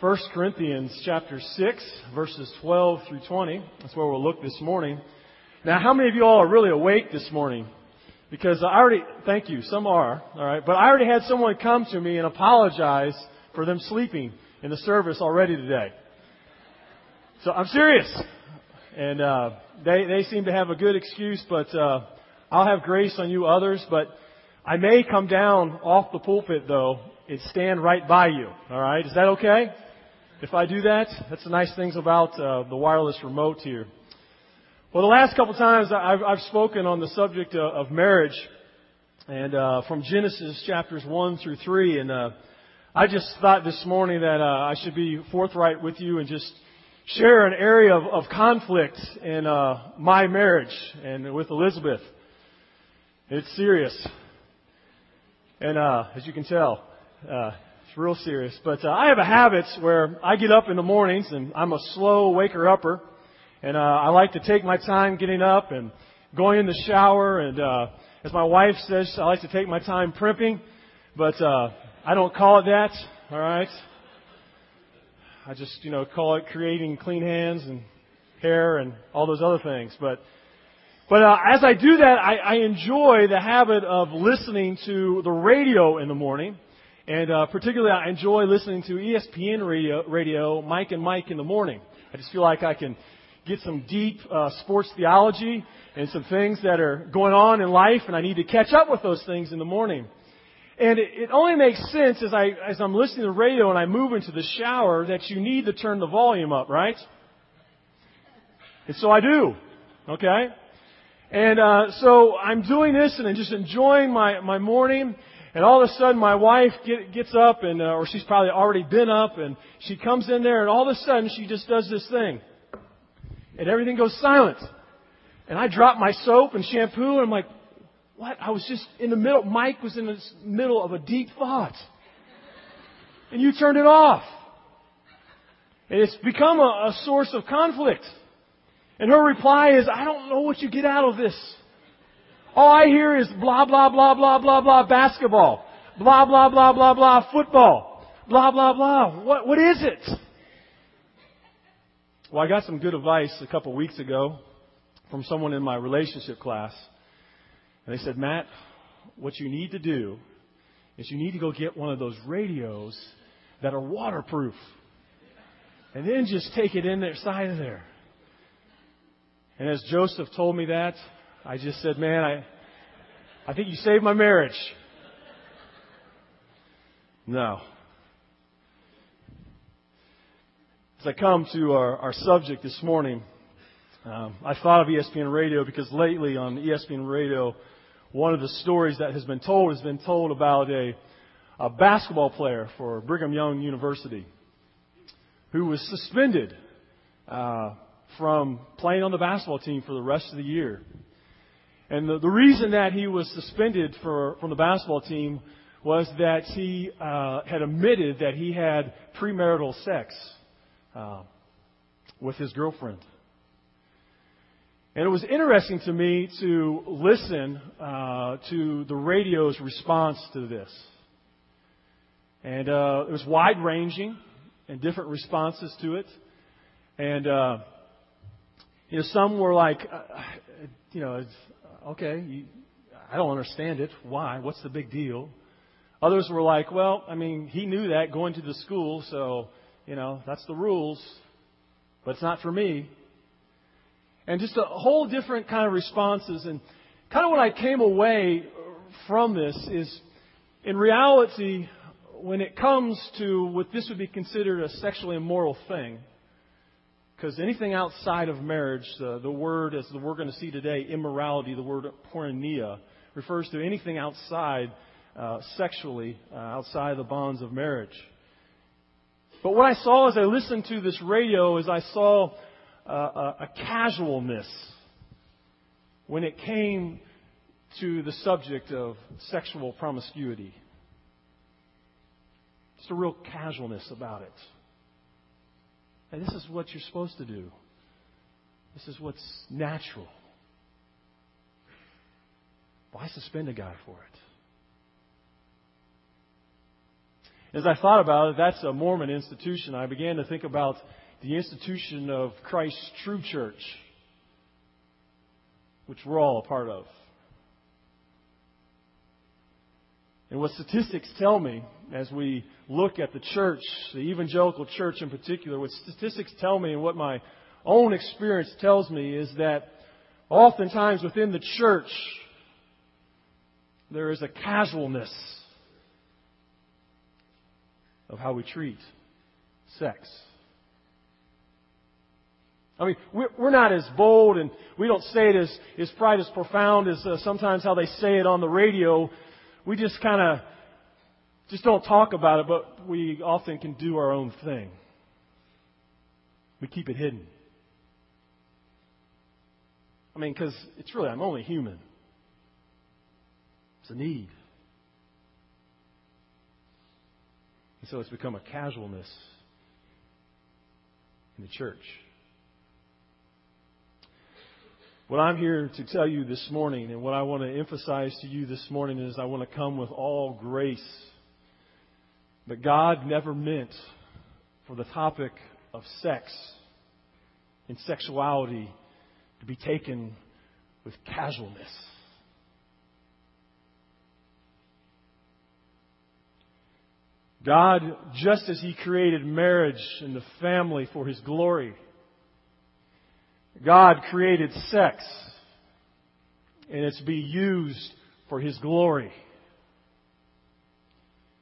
1 Corinthians chapter 6, verses 12 through 20. That's where we'll look this morning. Now, how many of you all are really awake this morning? Because I already, thank you, some are, alright, but I already had someone come to me and apologize for them sleeping in the service already today. So I'm serious. And, uh, they, they seem to have a good excuse, but, uh, I'll have grace on you others, but I may come down off the pulpit though and stand right by you. Alright? Is that okay? If I do that, that's the nice things about uh, the wireless remote here. Well, the last couple times I've, I've spoken on the subject of, of marriage, and uh, from Genesis chapters one through three, and uh, I just thought this morning that uh, I should be forthright with you and just share an area of, of conflict in uh, my marriage and with Elizabeth. It's serious, and uh, as you can tell. Uh, real serious. But uh, I have a habit where I get up in the mornings and I'm a slow waker upper, and uh, I like to take my time getting up and going in the shower. And uh, as my wife says, I like to take my time primping, but uh, I don't call it that. All right. I just you know call it creating clean hands and hair and all those other things. But but uh, as I do that, I, I enjoy the habit of listening to the radio in the morning. And uh, particularly, I enjoy listening to ESPN radio, radio, Mike and Mike in the morning. I just feel like I can get some deep uh, sports theology and some things that are going on in life, and I need to catch up with those things in the morning. And it, it only makes sense as I as I'm listening to the radio and I move into the shower that you need to turn the volume up, right? And so I do. Okay. And uh, so I'm doing this and I'm just enjoying my my morning. And all of a sudden, my wife get, gets up, and uh, or she's probably already been up, and she comes in there, and all of a sudden, she just does this thing, and everything goes silent. And I drop my soap and shampoo, and I'm like, "What? I was just in the middle. Mike was in the middle of a deep thought, and you turned it off." And it's become a, a source of conflict. And her reply is, "I don't know what you get out of this." All I hear is blah, blah, blah, blah, blah, blah, basketball. Blah, blah, blah, blah, blah, football. Blah, blah, blah. What, what is it? Well, I got some good advice a couple weeks ago from someone in my relationship class. And they said, Matt, what you need to do is you need to go get one of those radios that are waterproof. And then just take it in there, side of there. And as Joseph told me that, I just said, man, I, I think you saved my marriage. No. As I come to our, our subject this morning, um, I thought of ESPN Radio because lately on ESPN Radio, one of the stories that has been told has been told about a, a basketball player for Brigham Young University who was suspended uh, from playing on the basketball team for the rest of the year. And the, the reason that he was suspended for, from the basketball team was that he uh, had admitted that he had premarital sex uh, with his girlfriend. And it was interesting to me to listen uh, to the radio's response to this. And uh, it was wide ranging and different responses to it. And, uh, you know, some were like, uh, you know, okay, you, I don't understand it. Why? What's the big deal? Others were like, well, I mean, he knew that going to the school, so, you know, that's the rules, but it's not for me. And just a whole different kind of responses. And kind of what I came away from this is, in reality, when it comes to what this would be considered a sexually immoral thing, because anything outside of marriage, the, the word, as we're going to see today, immorality, the word porneia, refers to anything outside uh, sexually, uh, outside the bonds of marriage. But what I saw as I listened to this radio is I saw uh, a, a casualness when it came to the subject of sexual promiscuity. Just a real casualness about it. And this is what you're supposed to do. This is what's natural. Why suspend a guy for it? As I thought about it, that's a Mormon institution. I began to think about the institution of Christ's true church, which we're all a part of. And what statistics tell me as we look at the church, the evangelical church in particular, what statistics tell me and what my own experience tells me is that oftentimes within the church, there is a casualness of how we treat sex. I mean, we're not as bold and we don't say it as, as pride as profound as uh, sometimes how they say it on the radio. We just kind of just don't talk about it, but we often can do our own thing. We keep it hidden. I mean, because it's really, I'm only human. It's a need. And so it's become a casualness in the church. What I'm here to tell you this morning, and what I want to emphasize to you this morning, is I want to come with all grace. But God never meant for the topic of sex and sexuality to be taken with casualness. God, just as He created marriage and the family for His glory, God created sex and it's to be used for His glory.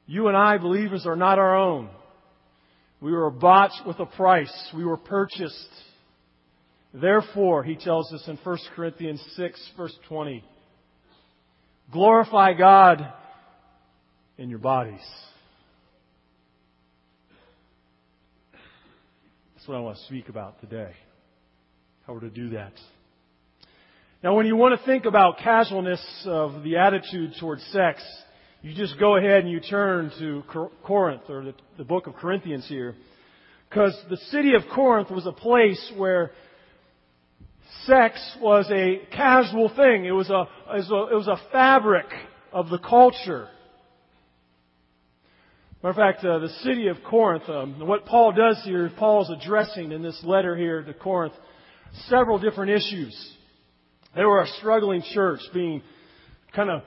You and I, believers, are not our own. We were bought with a price. We were purchased. Therefore, he tells us in 1 Corinthians 6, verse 20, glorify God in your bodies. That's what I want to speak about today. How we're to do that. Now, when you want to think about casualness of the attitude towards sex, you just go ahead and you turn to Corinth, or the, the book of Corinthians here. Because the city of Corinth was a place where sex was a casual thing. It was a, it was a, it was a fabric of the culture. Matter of fact, uh, the city of Corinth, um, what Paul does here, Paul is addressing in this letter here to Corinth several different issues. They were a struggling church, being kind of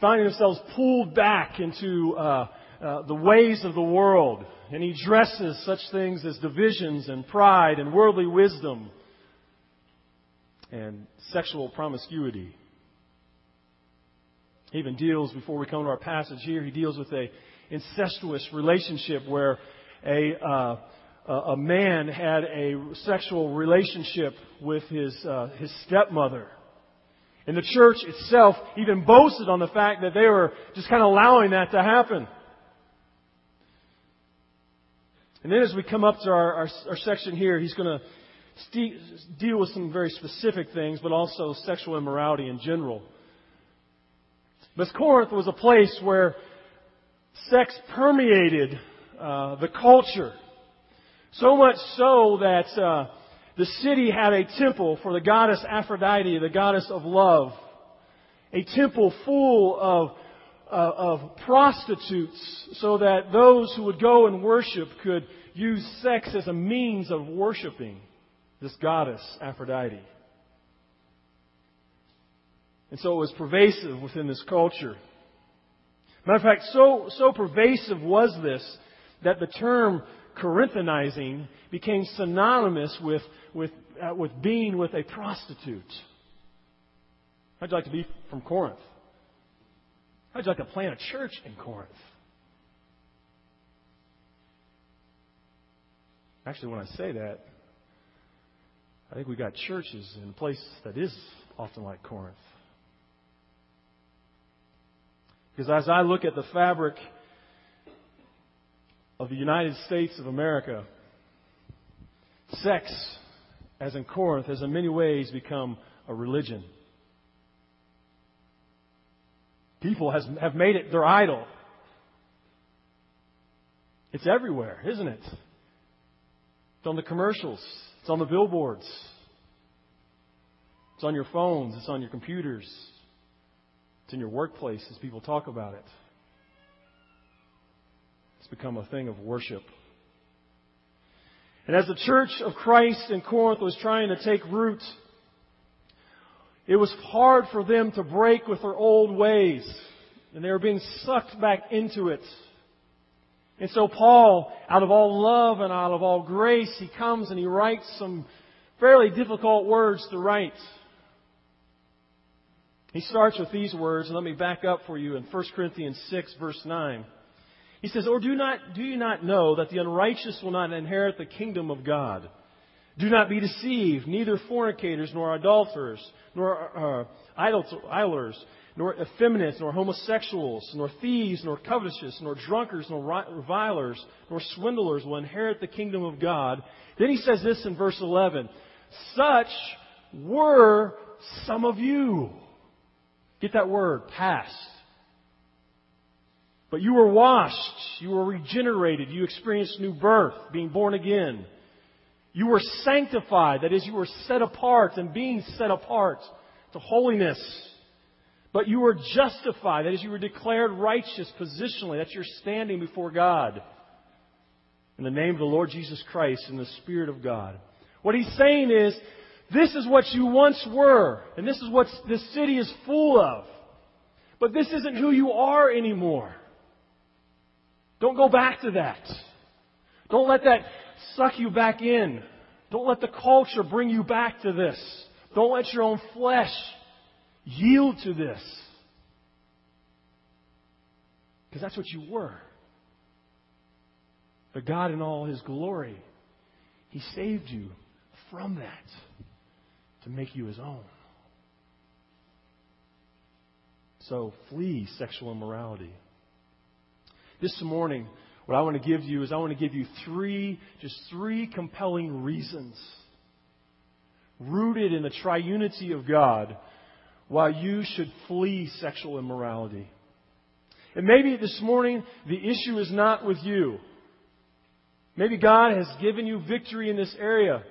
finding themselves pulled back into uh, uh, the ways of the world. And he addresses such things as divisions and pride and worldly wisdom and sexual promiscuity. He even deals, before we come to our passage here, he deals with a incestuous relationship where a, uh, a man had a sexual relationship with his, uh, his stepmother. And the church itself even boasted on the fact that they were just kind of allowing that to happen. And then as we come up to our, our, our section here, he's going to deal with some very specific things, but also sexual immorality in general. But Corinth was a place where sex permeated uh, the culture. So much so that uh, the city had a temple for the goddess Aphrodite, the goddess of love. A temple full of, uh, of prostitutes so that those who would go and worship could use sex as a means of worshiping this goddess Aphrodite. And so it was pervasive within this culture. Matter of fact, so, so pervasive was this that the term Corinthianizing became synonymous with, with, uh, with being with a prostitute. How'd you like to be from Corinth? How'd you like to plant a church in Corinth? Actually, when I say that, I think we got churches in a place that is often like Corinth. Because as I look at the fabric of the United States of America, sex, as in Corinth, has in many ways become a religion. People has, have made it their idol. It's everywhere, isn't it? It's on the commercials. It's on the billboards. It's on your phones. It's on your computers. It's in your workplace as people talk about it. It's become a thing of worship. And as the church of Christ in Corinth was trying to take root, it was hard for them to break with their old ways. And they were being sucked back into it. And so Paul, out of all love and out of all grace, he comes and he writes some fairly difficult words to write. He starts with these words, and let me back up for you in 1 Corinthians 6, verse 9. He says, Or do, not, do you not know that the unrighteous will not inherit the kingdom of God? Do not be deceived, neither fornicators, nor adulterers, nor uh, idlers, nor effeminates, nor homosexuals, nor thieves, nor covetous, nor drunkards, nor revilers, nor swindlers will inherit the kingdom of God. Then he says this in verse 11 Such were some of you. Get that word, past. But you were washed, you were regenerated, you experienced new birth, being born again. You were sanctified, that is, you were set apart and being set apart to holiness. But you were justified, that is, you were declared righteous positionally. That's your standing before God. In the name of the Lord Jesus Christ and the Spirit of God. What he's saying is, this is what you once were, and this is what this city is full of. But this isn't who you are anymore. Don't go back to that. Don't let that suck you back in. Don't let the culture bring you back to this. Don't let your own flesh yield to this. Because that's what you were. But God, in all His glory, He saved you from that to make you His own. So flee sexual immorality. This morning, what I want to give you is I want to give you three, just three compelling reasons rooted in the triunity of God why you should flee sexual immorality. And maybe this morning the issue is not with you. Maybe God has given you victory in this area.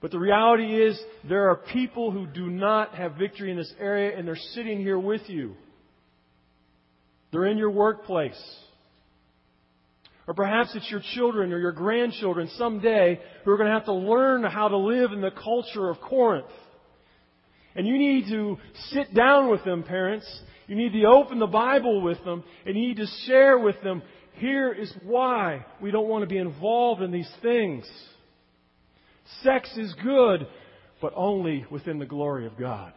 But the reality is there are people who do not have victory in this area and they're sitting here with you. They're in your workplace. Or perhaps it's your children or your grandchildren someday who are going to have to learn how to live in the culture of Corinth. And you need to sit down with them, parents. You need to open the Bible with them and you need to share with them, here is why we don't want to be involved in these things. Sex is good, but only within the glory of God.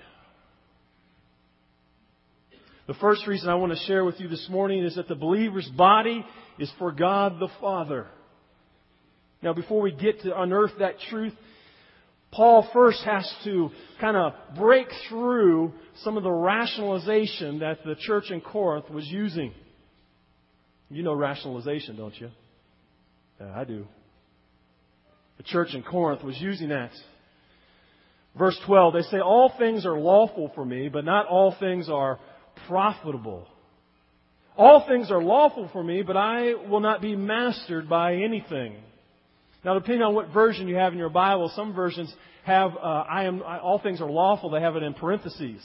The first reason I want to share with you this morning is that the believer's body is for God the Father. Now, before we get to unearth that truth, Paul first has to kind of break through some of the rationalization that the church in Corinth was using. You know rationalization, don't you? Yeah, I do. The church in Corinth was using that. Verse 12, they say, All things are lawful for me, but not all things are profitable. All things are lawful for me, but I will not be mastered by anything. Now, depending on what version you have in your Bible, some versions have uh, I am all things are lawful. They have it in parentheses,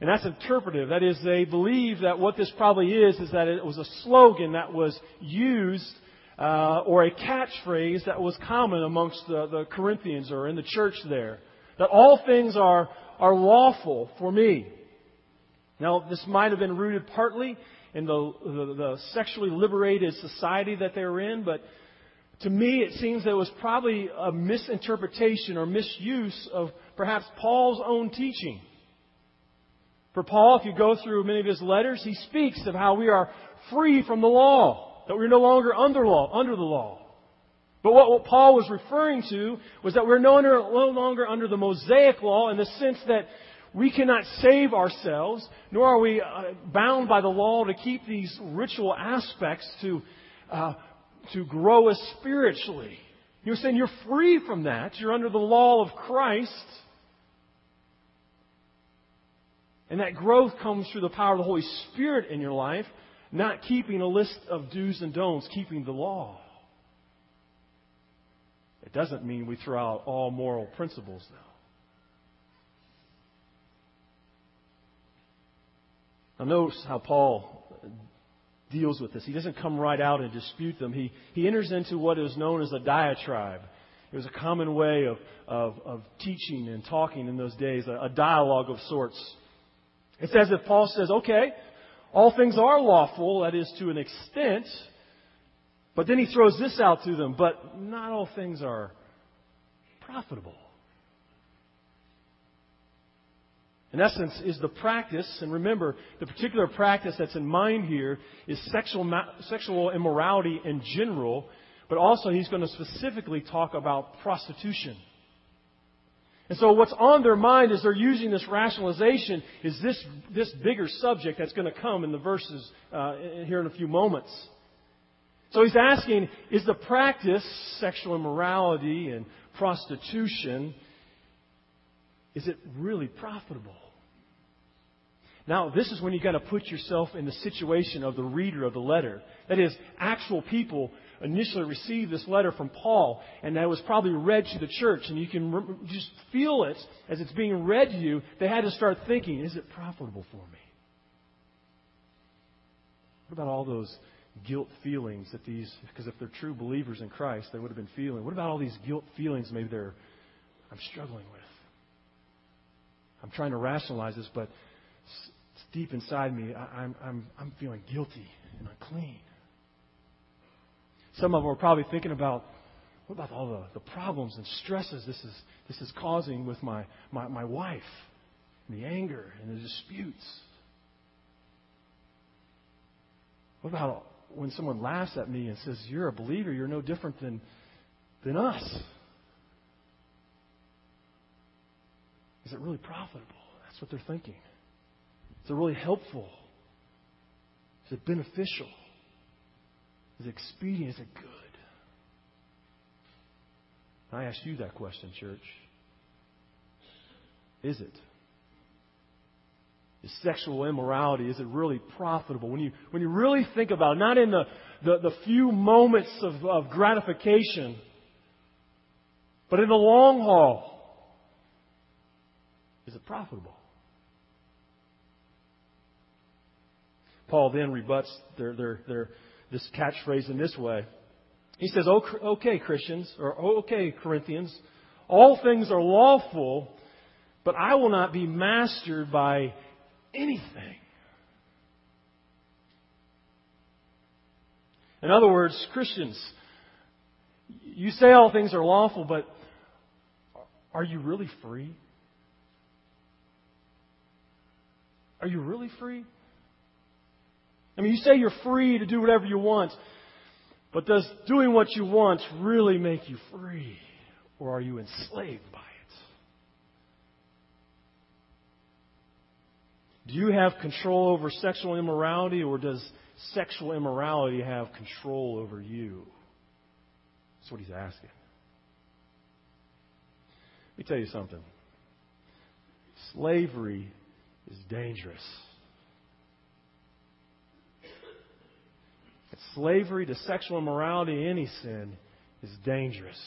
and that's interpretive. That is, they believe that what this probably is is that it was a slogan that was used uh, or a catchphrase that was common amongst the, the Corinthians or in the church there. That all things are are lawful for me. Now, this might have been rooted partly in the, the, the sexually liberated society that they were in, but to me, it seems that it was probably a misinterpretation or misuse of perhaps Paul's own teaching. For Paul, if you go through many of his letters, he speaks of how we are free from the law, that we're no longer under law, under the law. But what, Paul was referring to was that we're no longer under the Mosaic law in the sense that we cannot save ourselves, nor are we uh, bound by the law to keep these ritual aspects to, uh, to grow us spiritually. You're saying you're free from that. You're under the law of Christ. And that growth comes through the power of the Holy Spirit in your life, not keeping a list of do's and don'ts, keeping the law. It doesn't mean we throw out all moral principles, though. Now, notice how Paul deals with this. He doesn't come right out and dispute them. He, he enters into what is known as a diatribe. It was a common way of, of, of teaching and talking in those days, a, a dialogue of sorts. It's as if Paul says, okay, all things are lawful, that is to an extent, but then he throws this out to them, but not all things are profitable. In essence, is the practice, and remember, the particular practice that's in mind here is sexual, sexual immorality in general, but also he's going to specifically talk about prostitution. And so what's on their mind as they're using this rationalization is this, this bigger subject that's going to come in the verses uh, here in a few moments. So he's asking, is the practice, sexual immorality and prostitution, is it really profitable? Now, this is when you've got to put yourself in the situation of the reader of the letter. That is, actual people initially received this letter from Paul, and that was probably read to the church, and you can re- just feel it as it's being read to you. They had to start thinking, is it profitable for me? What about all those guilt feelings that these, because if they're true believers in Christ, they would have been feeling. What about all these guilt feelings maybe they're, I'm struggling with? I'm trying to rationalize this, but deep inside me. I, I'm, I'm, I'm feeling guilty and unclean. Some of them are probably thinking about what about all the, the problems and stresses this is, this is causing with my, my, my wife, and the anger and the disputes? What about when someone laughs at me and says, You're a believer, you're no different than, than us? Is it really profitable? That's what they're thinking. Is it really helpful? Is it beneficial? Is it expedient? Is it good? I ask you that question, church. Is it? Is sexual immorality, is it really profitable? When you, when you really think about it, not in the, the, the few moments of, of gratification, but in the long haul, is it profitable? Paul then rebuts their, their, their, this catchphrase in this way. He says, okay, Christians, or okay, Corinthians, all things are lawful, but I will not be mastered by anything. In other words, Christians, you say all things are lawful, but are you really free? Are you really free? I mean, you say you're free to do whatever you want, but does doing what you want really make you free? Or are you enslaved by it? Do you have control over sexual immorality, or does sexual immorality have control over you? That's what he's asking. Let me tell you something. Slavery is dangerous. Slavery to sexual immorality, any sin, is dangerous.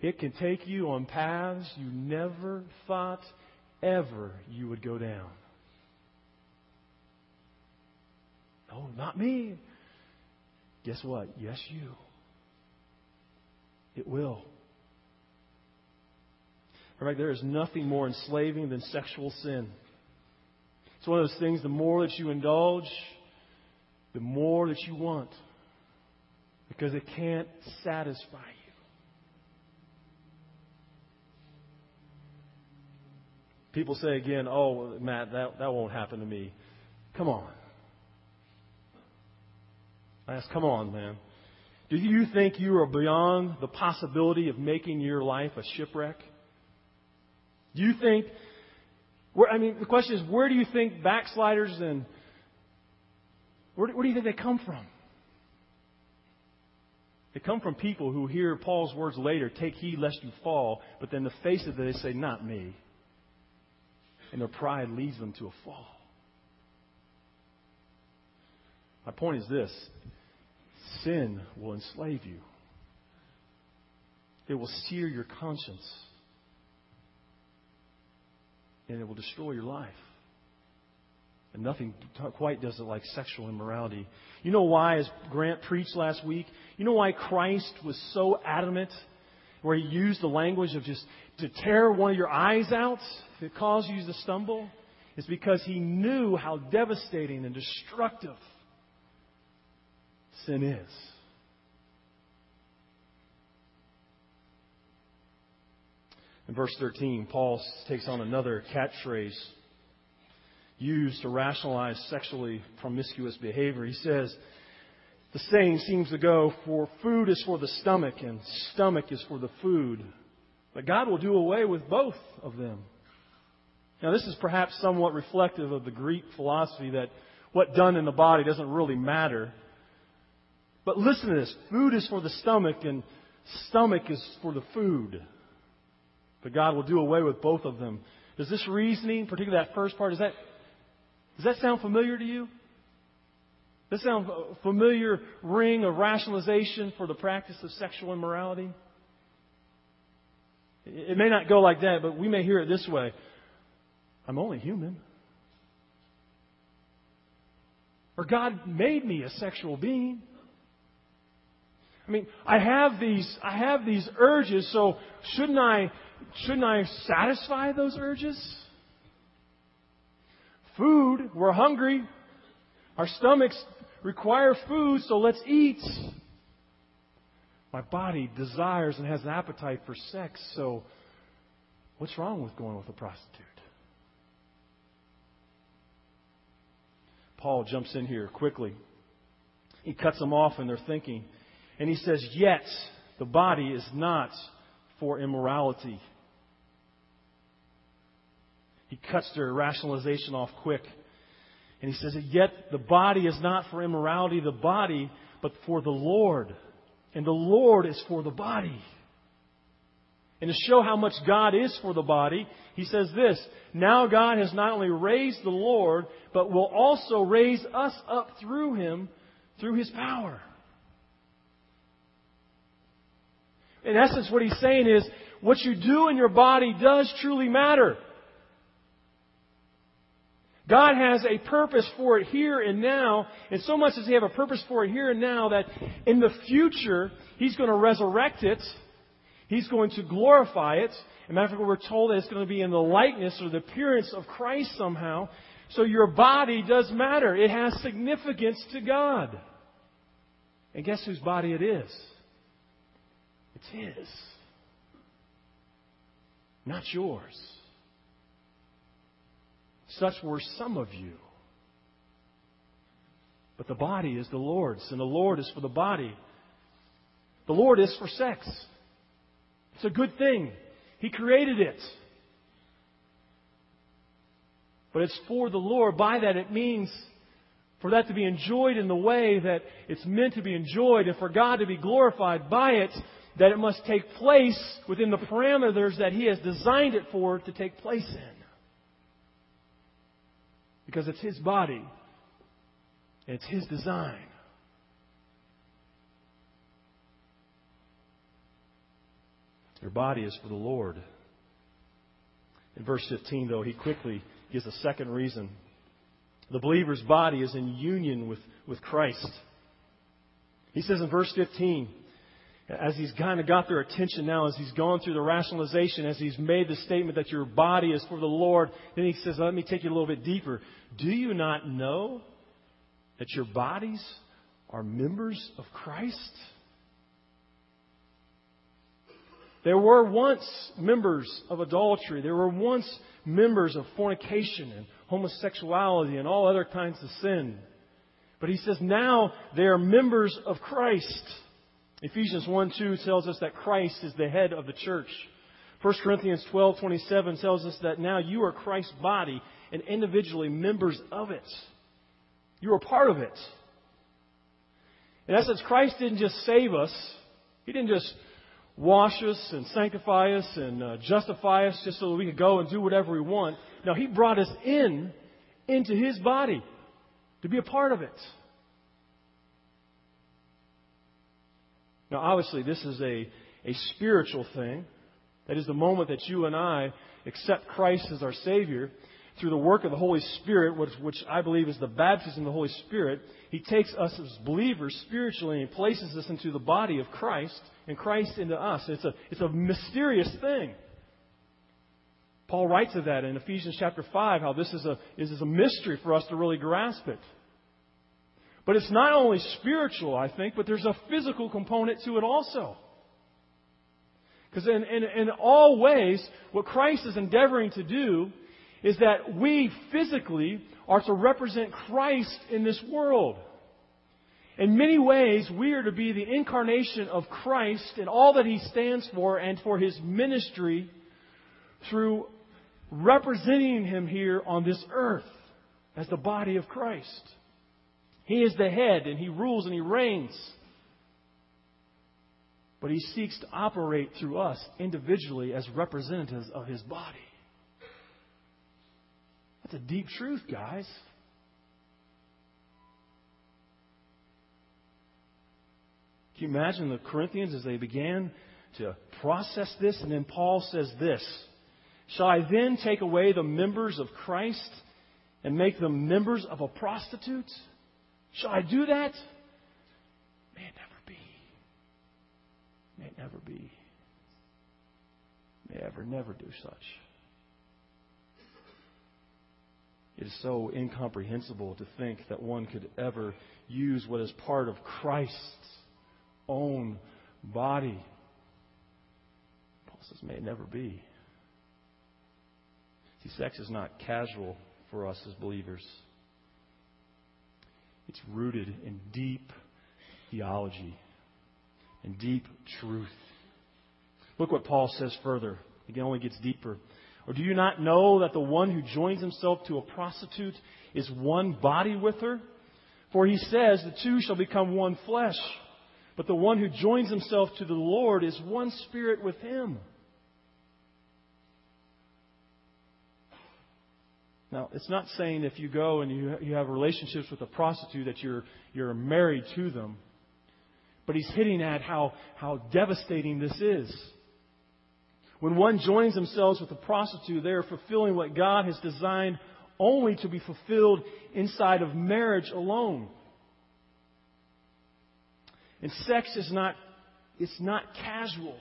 It can take you on paths you never thought ever you would go down. No, not me. Guess what? Yes, you. It will. All right, there is nothing more enslaving than sexual sin. It's one of those things, the more that you indulge, the more that you want because it can't satisfy you. People say again, oh, Matt, that, that won't happen to me. Come on. I ask, come on, man. Do you think you are beyond the possibility of making your life a shipwreck? Do you think, where, I mean, the question is, where do you think backsliders and where, where do you think they come from? They come from people who hear Paul's words later, take heed lest you fall, but then the face of it, they say, not me. And their pride leads them to a fall. My point is this sin will enslave you, it will sear your conscience, and it will destroy your life. And nothing quite does it like sexual immorality. You know why, as Grant preached last week, you know why Christ was so adamant, where he used the language of just to tear one of your eyes out if it causes you to stumble? It's because he knew how devastating and destructive sin is. In verse 13, Paul takes on another catchphrase used to rationalize sexually promiscuous behavior. He says, the saying seems to go, for food is for the stomach and stomach is for the food. But God will do away with both of them. Now, this is perhaps somewhat reflective of the Greek philosophy that what done in the body doesn't really matter. But listen to this food is for the stomach, and stomach is for the food. But God will do away with both of them. Does this reasoning, particularly that first part, does that does that sound familiar to you? Does that sound familiar ring of rationalization for the practice of sexual immorality? It may not go like that, but we may hear it this way I'm only human. Or God made me a sexual being. I mean, I have these I have these urges, so shouldn't I shouldn't I satisfy those urges? Food, we're hungry. Our stomachs require food, so let's eat. My body desires and has an appetite for sex, so what's wrong with going with a prostitute? Paul jumps in here quickly. He cuts them off in their thinking. And he says, Yet the body is not for immorality he cuts their rationalization off quick. And he says, Yet the body is not for immorality, the body, but for the Lord. And the Lord is for the body. And to show how much God is for the body, he says this Now God has not only raised the Lord, but will also raise us up through him, through his power. In essence, what he's saying is, what you do in your body does truly matter. God has a purpose for it here and now, and so much does He have a purpose for it here and now that in the future, He's going to resurrect it. He's going to glorify it. As a matter of fact, we're told that it's going to be in the likeness or the appearance of Christ somehow. So your body does matter. It has significance to God. And guess whose body it is? It's His. Not yours. Such were some of you. But the body is the Lord's, and the Lord is for the body. The Lord is for sex. It's a good thing. He created it. But it's for the Lord. By that, it means for that to be enjoyed in the way that it's meant to be enjoyed, and for God to be glorified by it, that it must take place within the parameters that He has designed it for to take place in because it's His body. It's His design. Your body is for the Lord. In verse 15, though, he quickly gives a second reason. The believer's body is in union with, with Christ. He says in verse 15, as he's kind of got their attention now, as he's gone through the rationalization, as he's made the statement that your body is for the Lord, then he says, let me take you a little bit deeper. Do you not know that your bodies are members of Christ? There were once members of adultery. There were once members of fornication and homosexuality and all other kinds of sin. But he says now they are members of Christ. Ephesians 1 2 tells us that Christ is the head of the church. 1 Corinthians 12 27 tells us that now you are Christ's body and individually members of it. You are part of it. In essence, Christ didn't just save us, He didn't just wash us and sanctify us and uh, justify us just so that we could go and do whatever we want. No, He brought us in into His body to be a part of it. Now, obviously, this is a, a spiritual thing. That is the moment that you and I accept Christ as our Savior. through the work of the Holy Spirit, which, which I believe is the baptism of the Holy Spirit, He takes us as believers spiritually and places us into the body of Christ and Christ into us. It's a, it's a mysterious thing. Paul writes of that in Ephesians chapter 5, how this is a, is a mystery for us to really grasp it. But it's not only spiritual, I think, but there's a physical component to it also. Because in, in, in all ways, what Christ is endeavoring to do is that we physically are to represent Christ in this world. In many ways, we are to be the incarnation of Christ and all that He stands for and for His ministry through representing Him here on this earth as the body of Christ. He is the head and He rules and He reigns. But He seeks to operate through us individually as representatives of His body. That's a deep truth, guys. Can you imagine the Corinthians as they began to process this? And then Paul says this Shall I then take away the members of Christ and make them members of a prostitute? Shall I do that? May it never be. May it never be. May I ever, never do such. It is so incomprehensible to think that one could ever use what is part of Christ's own body. Paul says, may it never be. See, sex is not casual for us as believers. It's rooted in deep theology and deep truth. Look what Paul says further. It only gets deeper. Or do you not know that the one who joins himself to a prostitute is one body with her? For he says, the two shall become one flesh. But the one who joins himself to the Lord is one spirit with him. Now, it's not saying if you go and you, you have relationships with a prostitute that you're, you're married to them. But he's hitting at how, how devastating this is. When one joins themselves with a prostitute, they are fulfilling what God has designed only to be fulfilled inside of marriage alone. And sex is not, it's not casual.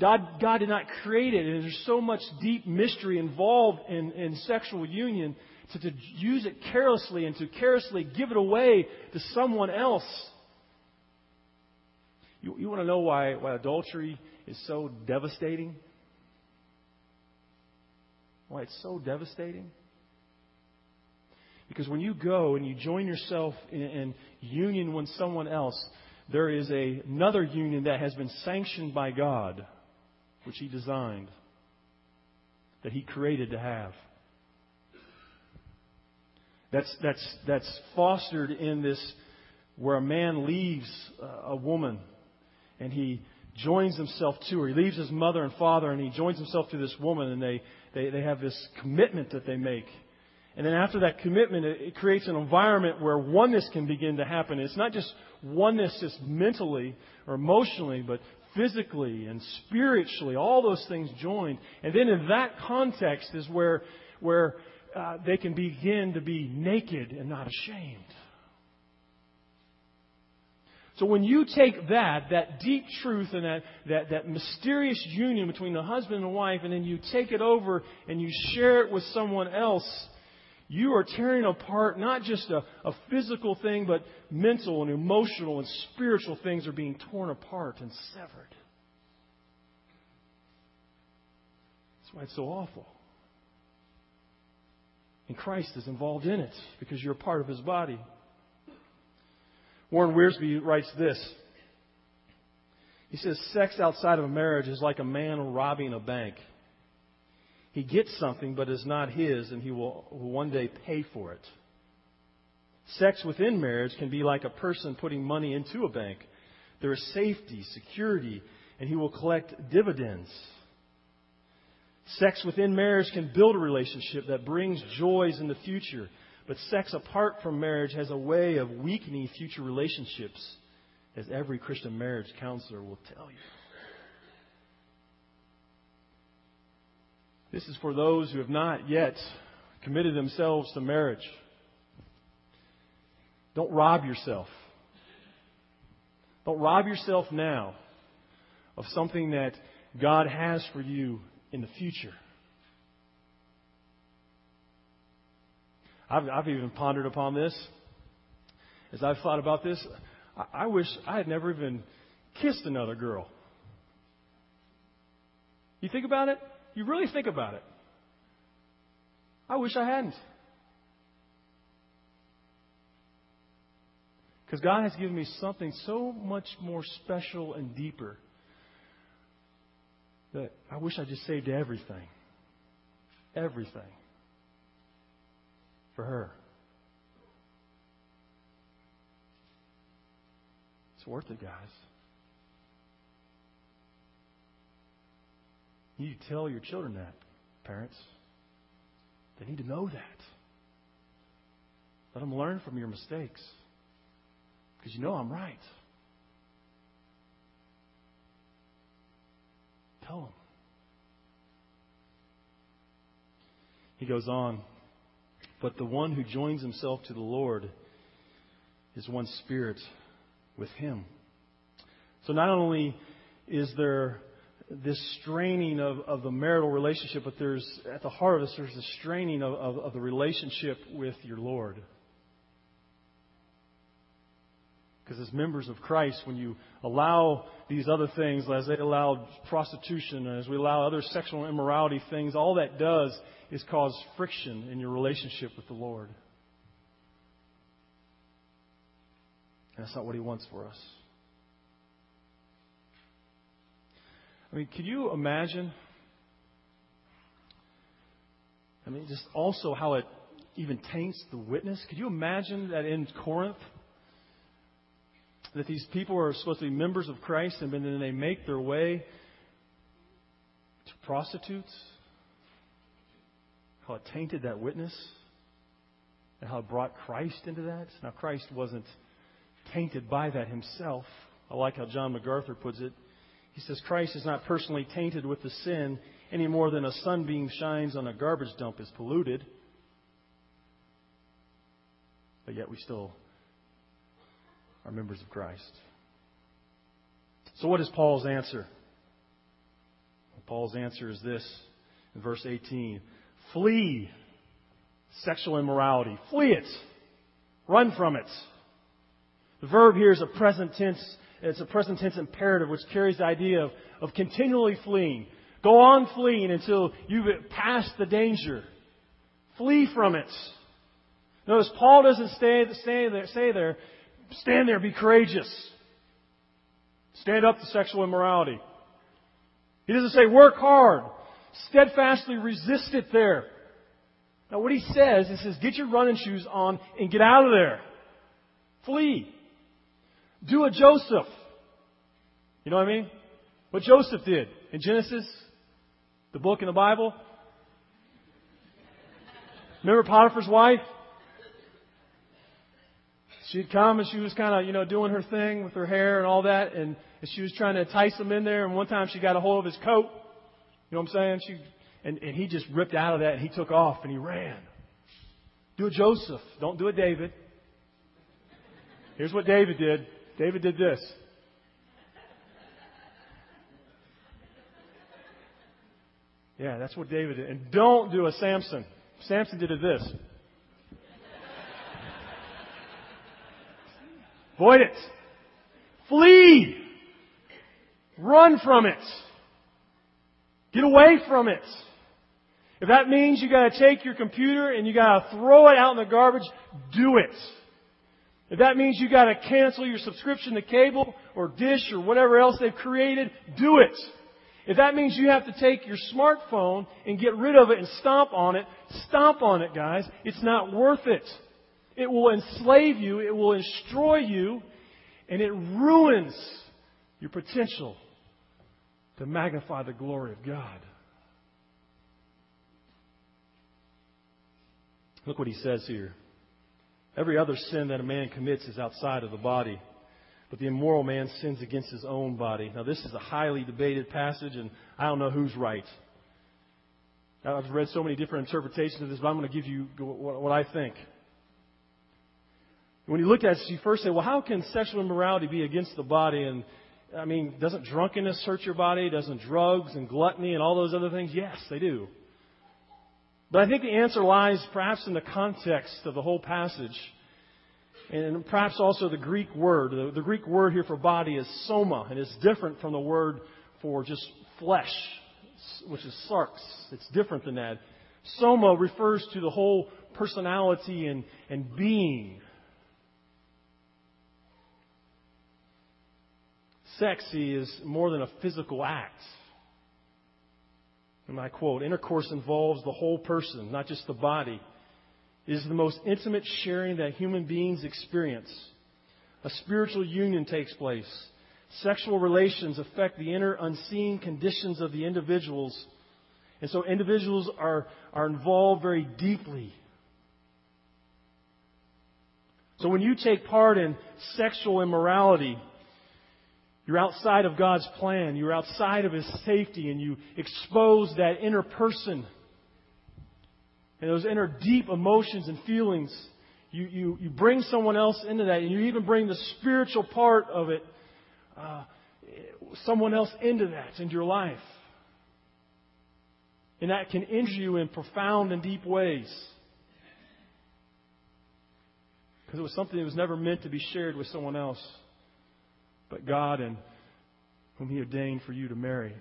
God, God did not create it, and there's so much deep mystery involved in, in sexual union to, to use it carelessly and to carelessly give it away to someone else. You, you want to know why, why adultery is so devastating? Why it's so devastating? Because when you go and you join yourself in, in union with someone else, there is a, another union that has been sanctioned by God, which He designed, that He created to have. That's, that's, that's fostered in this where a man leaves a woman and he joins himself to her. He leaves his mother and father and he joins himself to this woman and they, they, they have this commitment that they make. And then after that commitment, it, it creates an environment where oneness can begin to happen. It's not just oneness just mentally or emotionally, but physically and spiritually, all those things joined. And then in that context is where, where uh, they can begin to be naked and not ashamed. So when you take that, that deep truth and that, that, that mysterious union between the husband and the wife, and then you take it over and you share it with someone else, you are tearing apart not just a, a physical thing, but mental and emotional and spiritual things are being torn apart and severed. That's why it's so awful. And Christ is involved in it because you're a part of his body. Warren Wiersbe writes this. He says, Sex outside of a marriage is like a man robbing a bank. He gets something, but is not his, and he will, one day pay for it. Sex within marriage can be like a person putting money into a bank. There is safety, security, and he will collect dividends. Sex within marriage can build a relationship that brings joys in the future but sex apart from marriage has a way of weakening future relationships, as every Christian marriage counselor will tell you. This is for those who have not yet committed themselves to marriage. Don't rob yourself. Don't rob yourself now of something that God has for you in the future. I've, I've even pondered upon this. As I've thought about this, I, I wish I had never even kissed another girl. You think about it? You really think about it. I wish I hadn't. Because God has given me something so much more special and deeper that I wish I just saved everything. Everything. For her. It's worth it, guys. You need to tell your children that, parents. They need to know that. Let them learn from your mistakes. Because you know I'm right. Tell them. He goes on, but the one who joins himself to the Lord is one spirit with him. So not only is there this straining of, of the marital relationship, but there's at the heart of this, there's the straining of, of, of the relationship with your Lord. Because as members of Christ, when you allow these other things, as they allow prostitution, as we allow other sexual immorality things, all that does is cause friction in your relationship with the Lord. And that's not what He wants for us. I mean, can you imagine? I mean, just also how it even taints the witness. Could you imagine that in Corinth, that these people are supposed to be members of Christ and then they make their way to prostitutes? How it tainted that witness? And how it brought Christ into that? Now, Christ wasn't tainted by that himself. I like how John MacArthur puts it. He says Christ is not personally tainted with the sin any more than a sunbeam shines on a garbage dump is polluted. But yet we still are members of Christ. So, what is Paul's answer? Paul's answer is this in verse 18 Flee sexual immorality. Flee it. Run from it. The verb here is a present tense. It's a present tense imperative which carries the idea of, of continually fleeing. Go on fleeing until you've passed the danger. Flee from it. Notice Paul doesn't stay, stay there, stay there Stand there, be courageous. Stand up to sexual immorality. He doesn't say work hard. Steadfastly resist it there. Now what he says, he says get your running shoes on and get out of there. Flee. Do a Joseph. You know what I mean? What Joseph did in Genesis, the book in the Bible. Remember Potiphar's wife? she'd come and she was kind of, you know, doing her thing with her hair and all that, and, she was trying to entice him in there. And one time she got a hold of his coat. You know what I'm saying? She, and, and he just ripped out of that and he took off and he ran. Do a Joseph. Don't do a David. Here's what David did. David did this. Yeah, that's what David did. And don't do a Samson. Samson did this. Avoid it. Flee. Run from it. Get away from it. If that means you gotta take your computer and you gotta throw it out in the garbage, do it. If that means you gotta cancel your subscription to cable or dish or whatever else they've created, do it. If that means you have to take your smartphone and get rid of it and stomp on it, stomp on it, guys. It's not worth it. It will enslave you, it will destroy you, and it ruins your potential to magnify the glory of God. Look what he says here. Every other sin that a man commits is outside of the body, but the immoral man sins against his own body. Now, this is a highly debated passage, and I don't know who's right. I've read so many different interpretations of this, but I'm going to give you what I think. When you look at it, you first say, well, how can sexual immorality be against the body? And I mean, doesn't drunkenness hurt your body? Doesn't drugs and gluttony and all those other things? Yes, they do. But I think the answer lies perhaps in the context of the whole passage. And perhaps also the Greek word. The, the Greek word here for body is soma, and it's different from the word for just flesh, which is sarx. It's different than that. Soma refers to the whole personality and, and being. Sexy is more than a physical act. And I quote, intercourse involves the whole person, not just the body. It is the most intimate sharing that human beings experience. A spiritual union takes place. Sexual relations affect the inner unseen conditions of the individuals. And so individuals are, are involved very deeply. So when you take part in sexual immorality, you're outside of God's plan. You're outside of His safety, and you expose that inner person and those inner deep emotions and feelings. You, you, you bring someone else into that, and you even bring the spiritual part of it, uh, someone else into that, into your life. And that can injure you in profound and deep ways. Because it was something that was never meant to be shared with someone else but God and whom He ordained for you to marry.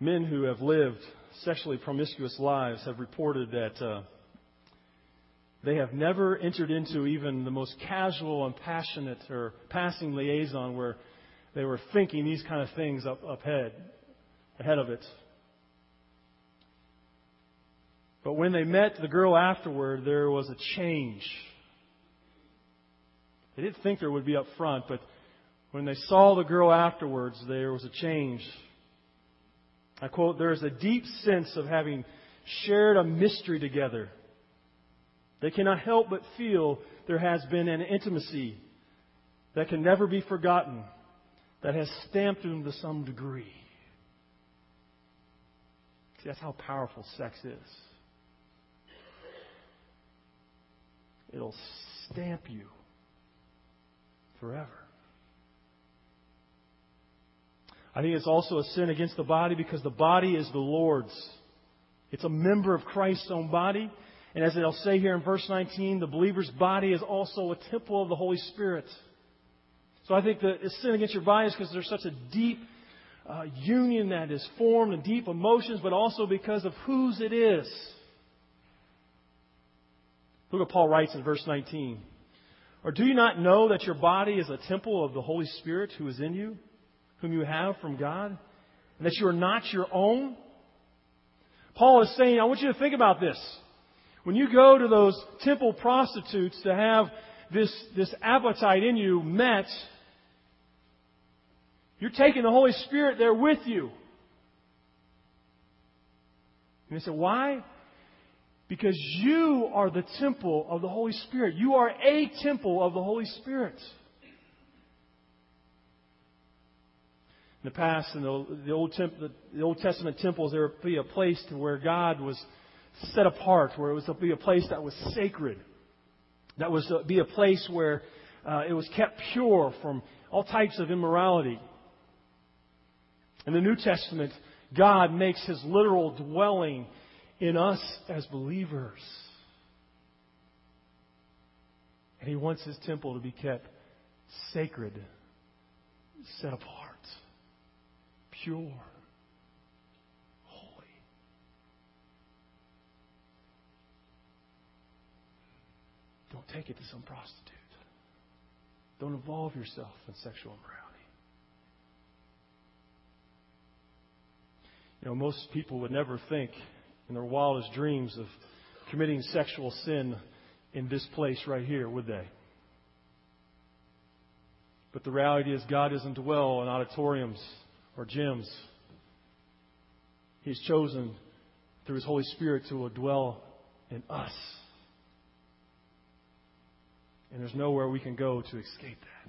Men who have lived sexually promiscuous lives have reported that uh, they have never entered into even the most casual and passionate or passing liaison where they were thinking these kind of things up, up ahead, ahead of it. But when they met the girl afterward, there was a change. They didn't think there would be up front, but when they saw the girl afterwards, there was a change. I quote, there is a deep sense of having shared a mystery together. They cannot help but feel there has been an intimacy that can never be forgotten, that has stamped them to some degree. See, that's how powerful sex is. It'll stamp you forever. I think it's also a sin against the body because the body is the Lord's. It's a member of Christ's own body. And as it'll say here in verse 19, the believer's body is also a temple of the Holy Spirit. So I think that sin against your body is because there's such a deep uh, union that is formed and deep emotions, but also because of whose it is. Look what Paul writes in verse 19. Or do you not know that your body is a temple of the Holy Spirit who is in you, whom you have from God, and that you are not your own? Paul is saying, I want you to think about this. When you go to those temple prostitutes to have this, this appetite in you met, you're taking the Holy Spirit there with you. And they said, why? Because you are the temple of the Holy Spirit. You are a temple of the Holy Spirit. In the past, in the, the, Old, Temp, the, the, Old Testament temples, there would be a place to where God was set apart, where it was to be a place that was sacred. That was to be a place where uh, it was kept pure from all types of immorality. In the New Testament, God makes his literal dwelling in us as believers. And He wants His temple to be kept sacred, set apart, pure, holy. Don't take it to some prostitute. Don't involve yourself in sexual immorality. You know, most people would never think in their wildest dreams of committing sexual sin in this place right here, would they? But the reality is, God doesn't dwell in auditoriums or gyms. He's chosen through His Holy Spirit to dwell in us. And there's nowhere we can go to escape that.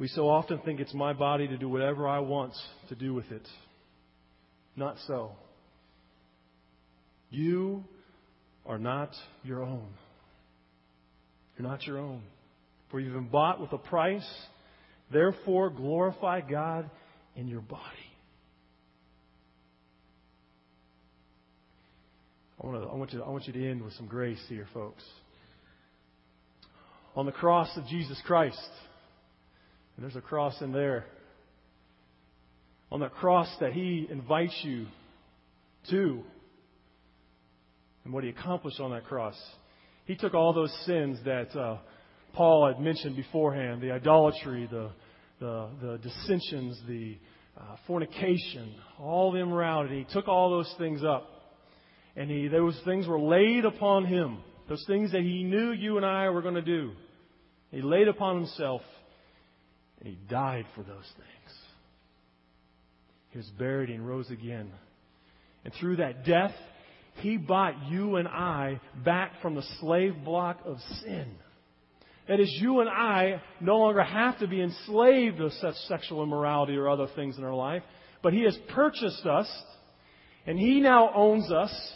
We so often think it's my body to do whatever I want to do with it. Not so. You are not your own. You're not your own. For you've been bought with a price. Therefore, glorify God in your body. I want, to, I, want you, I want you to end with some grace here, folks. On the cross of Jesus Christ, and there's a cross in there. On that cross that He invites you to, and what He accomplished on that cross. He took all those sins that uh, Paul had mentioned beforehand the idolatry, the, the, the dissensions, the uh, fornication, all the immorality. He took all those things up. And he, those things were laid upon him. Those things that he knew you and I were going to do. He laid upon himself. And he died for those things. He was buried and rose again. And through that death, he bought you and I back from the slave block of sin. That is, you and I no longer have to be enslaved to such sexual immorality or other things in our life, but He has purchased us, and He now owns us.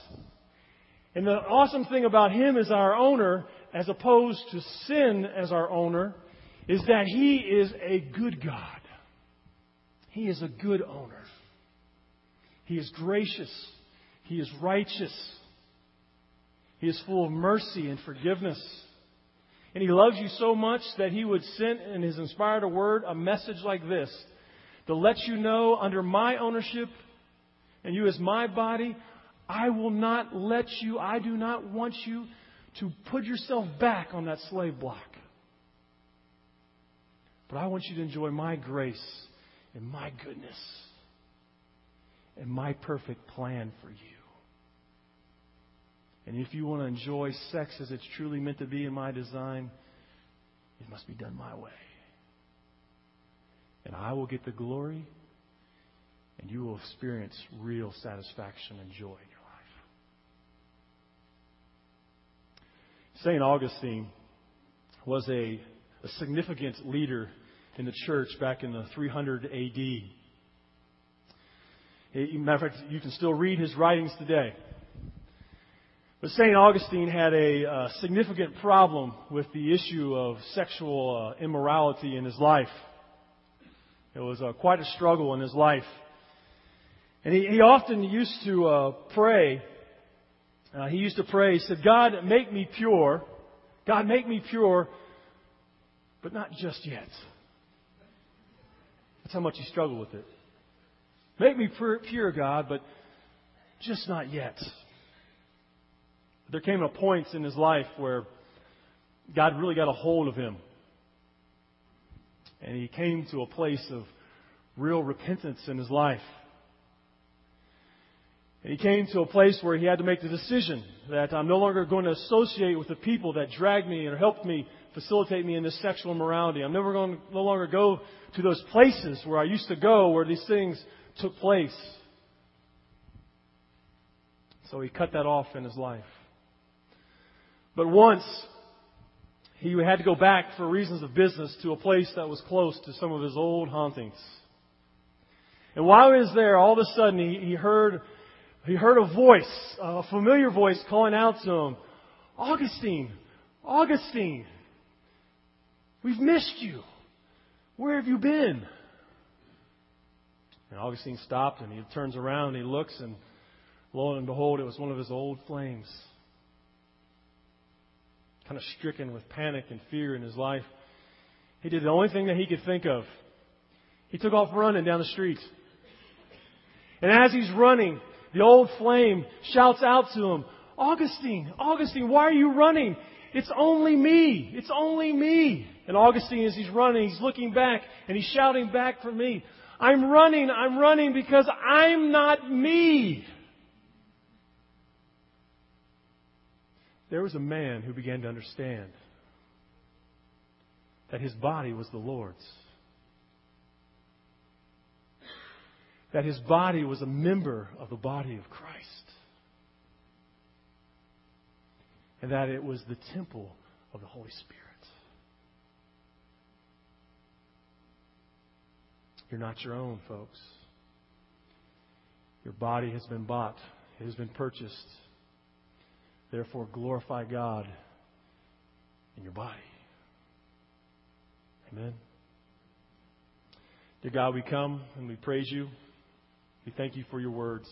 And the awesome thing about Him as our owner, as opposed to sin as our owner, is that He is a good God. He is a good owner. He is gracious. He is righteous. He is full of mercy and forgiveness. And He loves you so much that He would send in His inspired a word a message like this to let you know under my ownership and you as my body, I will not let you, I do not want you to put yourself back on that slave block. But I want you to enjoy my grace and my goodness and my perfect plan for you. And if you want to enjoy sex as it's truly meant to be in my design, it must be done my way. And I will get the glory, and you will experience real satisfaction and joy in your life. St. Augustine was a, a significant leader in the church back in the 300 AD. Matter of fact, you can still read his writings today. But St. Augustine had a uh, significant problem with the issue of sexual uh, immorality in his life. It was uh, quite a struggle in his life. And he, he often used to uh, pray. Uh, he used to pray, he said, God, make me pure. God, make me pure, but not just yet. That's how much he struggled with it. Make me pure, God, but just not yet. There came a point in his life where God really got a hold of him. And he came to a place of real repentance in his life. And he came to a place where he had to make the decision that I'm no longer going to associate with the people that dragged me or helped me facilitate me in this sexual immorality. I'm never going to no longer go to those places where I used to go where these things took place. So he cut that off in his life. But once, he had to go back for reasons of business to a place that was close to some of his old hauntings. And while he was there, all of a sudden he, he heard he heard a voice, a familiar voice calling out to him, Augustine, Augustine, we've missed you. Where have you been? And Augustine stopped and he turns around and he looks and lo and behold, it was one of his old flames kind of stricken with panic and fear in his life, he did the only thing that he could think of. He took off running down the street. And as he's running, the old flame shouts out to him, Augustine, Augustine, why are you running? It's only me. It's only me. And Augustine, as he's running, he's looking back and he's shouting back for me. I'm running, I'm running because I'm not me. there was a man who began to understand that his body was the Lord's. That his body was a member of the body of Christ. And that it was the temple of the Holy Spirit. You're not your own, folks. Your body has been bought, it has been purchased. Therefore, glorify God in your body. Amen. Dear God, we come and we praise you. We thank you for your words.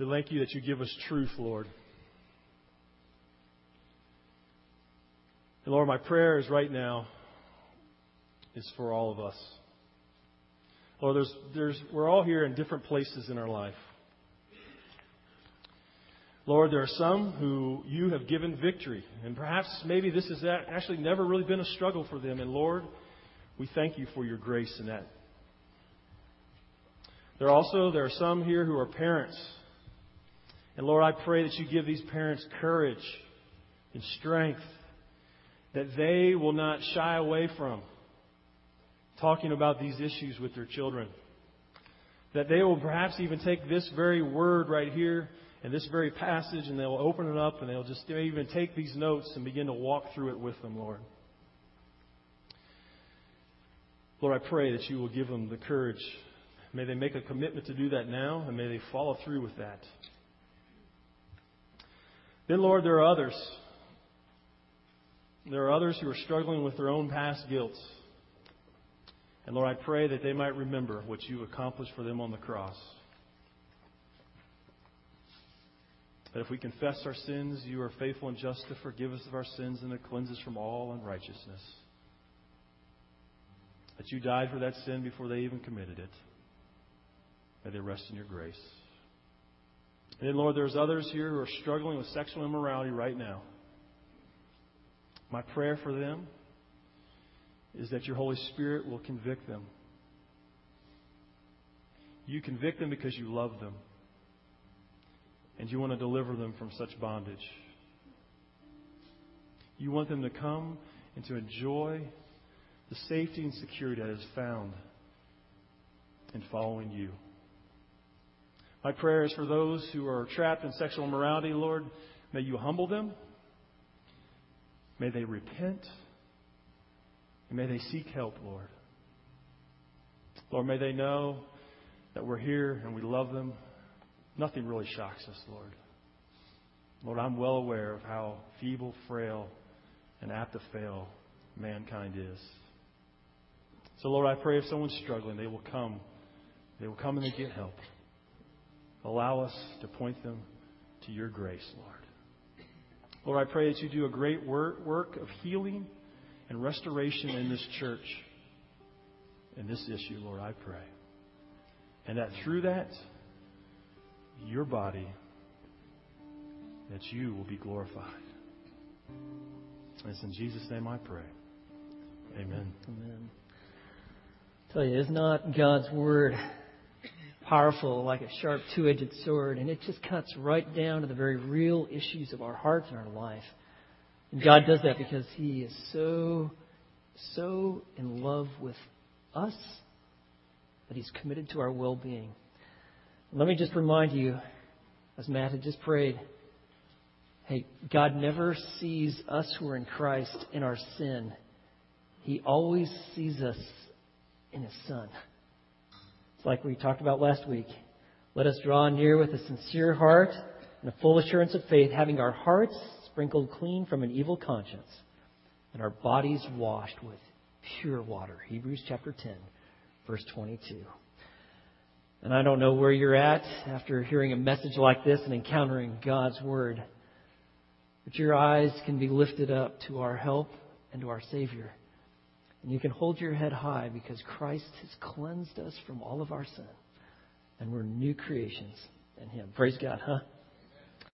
We thank you that you give us truth, Lord. And Lord, my prayer is right now is for all of us. Lord, there's, there's, we're all here in different places in our life. Lord, there are some who you have given victory, and perhaps maybe this has actually never really been a struggle for them. And Lord, we thank you for your grace in that. There are also there are some here who are parents, and Lord, I pray that you give these parents courage and strength that they will not shy away from talking about these issues with their children. That they will perhaps even take this very word right here and this very passage and they'll open it up and they'll just even take these notes and begin to walk through it with them, Lord. Lord, I pray that you will give them the courage. May they make a commitment to do that now and may they follow through with that. Then, Lord, there are others. There are others who are struggling with their own past guilt. And Lord, I pray that they might remember what you accomplished for them on the cross. That if we confess our sins, you are faithful and just to forgive us of our sins and to cleanse us from all unrighteousness. That you died for that sin before they even committed it. May they rest in your grace. And then, Lord, there's others here who are struggling with sexual immorality right now. My prayer for them is that your Holy Spirit will convict them. You convict them because you love them. And you want to deliver them from such bondage. You want them to come and to enjoy the safety and security that is found in following you. My prayer is for those who are trapped in sexual immorality, Lord, may you humble them. May they repent. And may they seek help, Lord. Lord, may they know that we're here and we love them. Nothing really shocks us, Lord. Lord, I'm well aware of how feeble, frail, and apt to fail mankind is. So, Lord, I pray if someone's struggling, they will come. They will come and they get help. Allow us to point them to your grace, Lord. Lord, I pray that you do a great work of healing and restoration in this church, in this issue, Lord, I pray. And that through that, your body, that you will be glorified. And it's in Jesus' name I pray. Amen. Amen. I tell you, is not God's word powerful like a sharp two edged sword? And it just cuts right down to the very real issues of our hearts and our life. And God does that because He is so, so in love with us that He's committed to our well being. Let me just remind you, as Matt had just prayed, hey, God never sees us who are in Christ in our sin. He always sees us in His Son. It's like we talked about last week. Let us draw near with a sincere heart and a full assurance of faith, having our hearts sprinkled clean from an evil conscience, and our bodies washed with pure water. Hebrews chapter 10, verse 22. And I don't know where you're at after hearing a message like this and encountering God's Word, but your eyes can be lifted up to our help and to our Savior. And you can hold your head high because Christ has cleansed us from all of our sin. And we're new creations in Him. Praise God, huh?